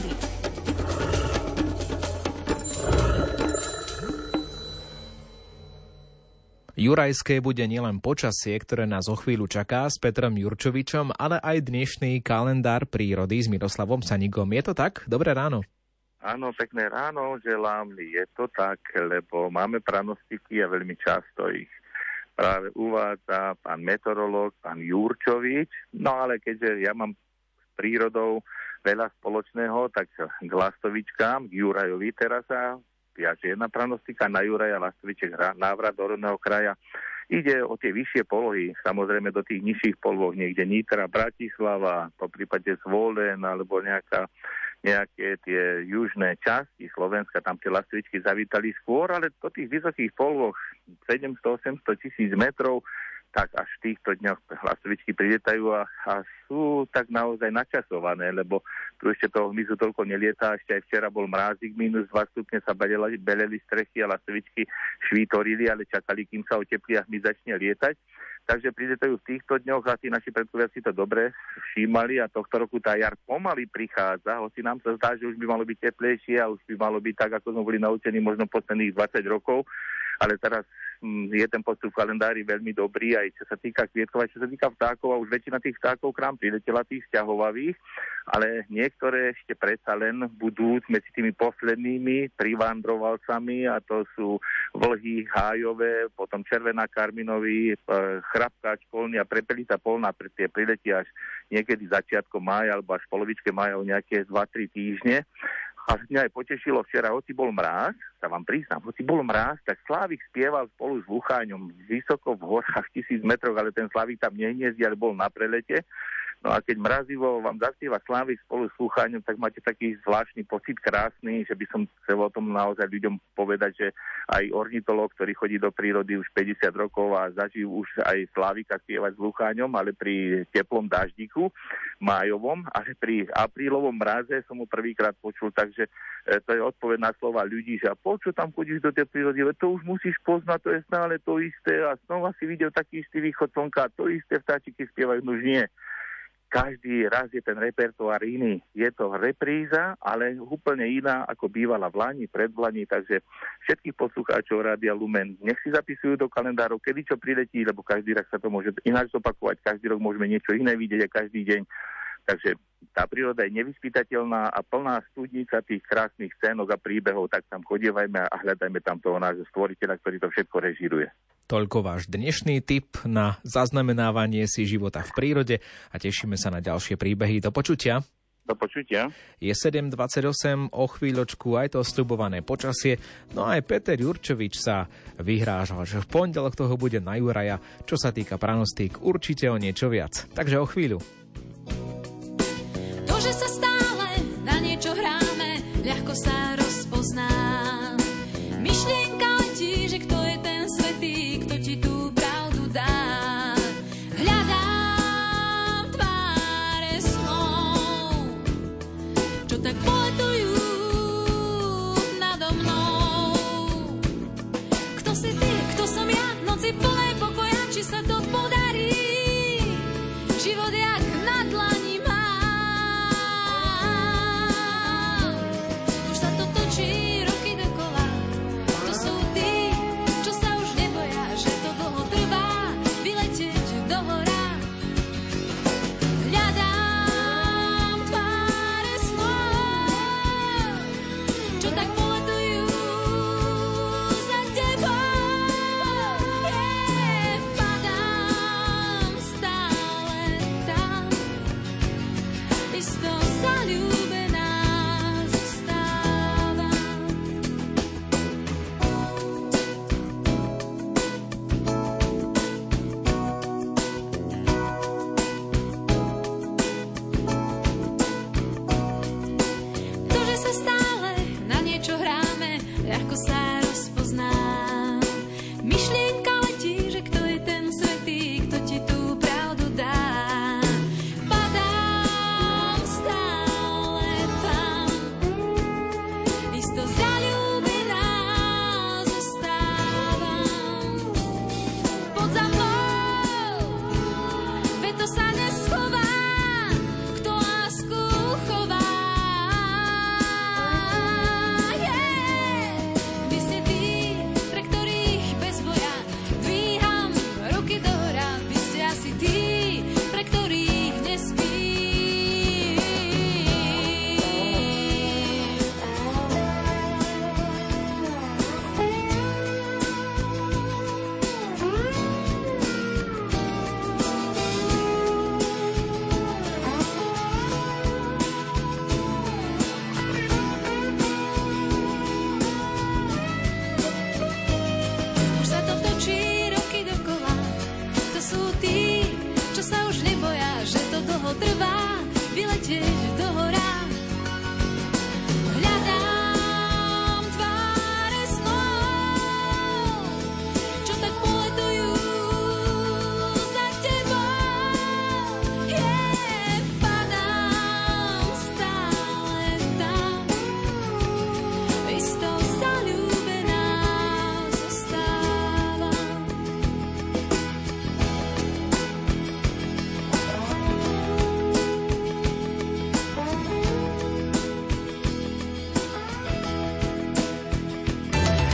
prírody. Jurajské bude nielen počasie, ktoré nás o chvíľu čaká s Petrom Jurčovičom, ale aj dnešný kalendár prírody s Miroslavom Sanigom. Je to tak? Dobré ráno. Áno, pekné ráno želám. Je to tak, lebo máme pranostiky a veľmi často ich práve uvádza pán meteorológ, pán Jurčovič. No ale keďže ja mám prírodou veľa spoločného, tak k Lastovičkám, k Jurajovi teraz sa viaže jedna pranostika na Juraja Lastoviček návrat do rodného kraja. Ide o tie vyššie polohy, samozrejme do tých nižších poloh, niekde Nitra, Bratislava, po prípade Zvolen alebo nejaká, nejaké tie južné časti Slovenska, tam tie lastovičky zavítali skôr, ale do tých vysokých poloh 700-800 tisíc metrov tak až v týchto dňoch hlasovičky priletajú a, a sú tak naozaj načasované, lebo tu ešte toho hmyzu toľko nelietá, ešte aj včera bol mrázik, minus 2 stupne sa beleli, beleli strechy a lastovičky švítorili, ale čakali, kým sa oteplí a hmyz začne lietať. Takže priletajú v týchto dňoch a tí naši predkovia si to dobre všímali a tohto roku tá jar pomaly prichádza, hoci nám sa zdá, že už by malo byť teplejšie a už by malo byť tak, ako sme boli naučení možno posledných 20 rokov, ale teraz Mm, je ten postup v kalendári veľmi dobrý, aj čo sa týka kvietkov, aj čo sa týka vtákov, a už väčšina tých vtákov k nám priletela tých vzťahovavých, ale niektoré ešte predsa len budú medzi tými poslednými privandrovalcami a to sú vlhy hájové, potom červená karminový, e, chrapkáč polný a prepelita polná, tie priletia až niekedy začiatkom mája alebo až polovičke mája o nejaké 2-3 týždne. A mňa aj potešilo včera, hoci bol mráz, sa vám priznám, hoci bol mráz, tak Slávik spieval spolu s Lucháňom vysoko v horách tisíc metrov, ale ten Slávik tam nehniezdí, ale bol na prelete. No a keď mrazivo vám zaspieva Slávik spolu s Lucháňom, tak máte taký zvláštny pocit krásny, že by som chcel o tom naozaj ľuďom povedať, že aj ornitolog, ktorý chodí do prírody už 50 rokov a zažil už aj Slávika spievať s Lucháňom, ale pri teplom daždiku májovom, ale pri aprílovom mraze som ho prvýkrát počul, takže e, to je odpoveď na slova ľudí, že a počo tam chodíš do tej prírody, to už musíš poznať, to je stále to isté a znova si videl taký istý východ slnka, to isté vtáčiky spievajú, no už nie každý raz je ten repertoár iný. Je to repríza, ale úplne iná, ako bývala v Lani, pred Lani, takže všetkých poslucháčov Rádia Lumen nech si zapisujú do kalendárov, kedy čo priletí, lebo každý rok sa to môže ináč zopakovať, každý rok môžeme niečo iné vidieť a každý deň. Takže tá príroda je nevyspytateľná a plná studnica tých krásnych scénok a príbehov, tak tam chodievajme a hľadajme tam toho nášho stvoriteľa, ktorý to všetko režiruje. Toľko váš dnešný tip na zaznamenávanie si života v prírode a tešíme sa na ďalšie príbehy. Do počutia. Do počutia. Je 7.28, o chvíľočku aj to sľubované počasie, no aj Peter Jurčovič sa vyhrážal, že v pondelok toho bude na Juraja, čo sa týka pranostík, určite o niečo viac. Takže o chvíľu. Niečo hráme, ľahko sa rozpozná. Myšlienka to sa neschopí.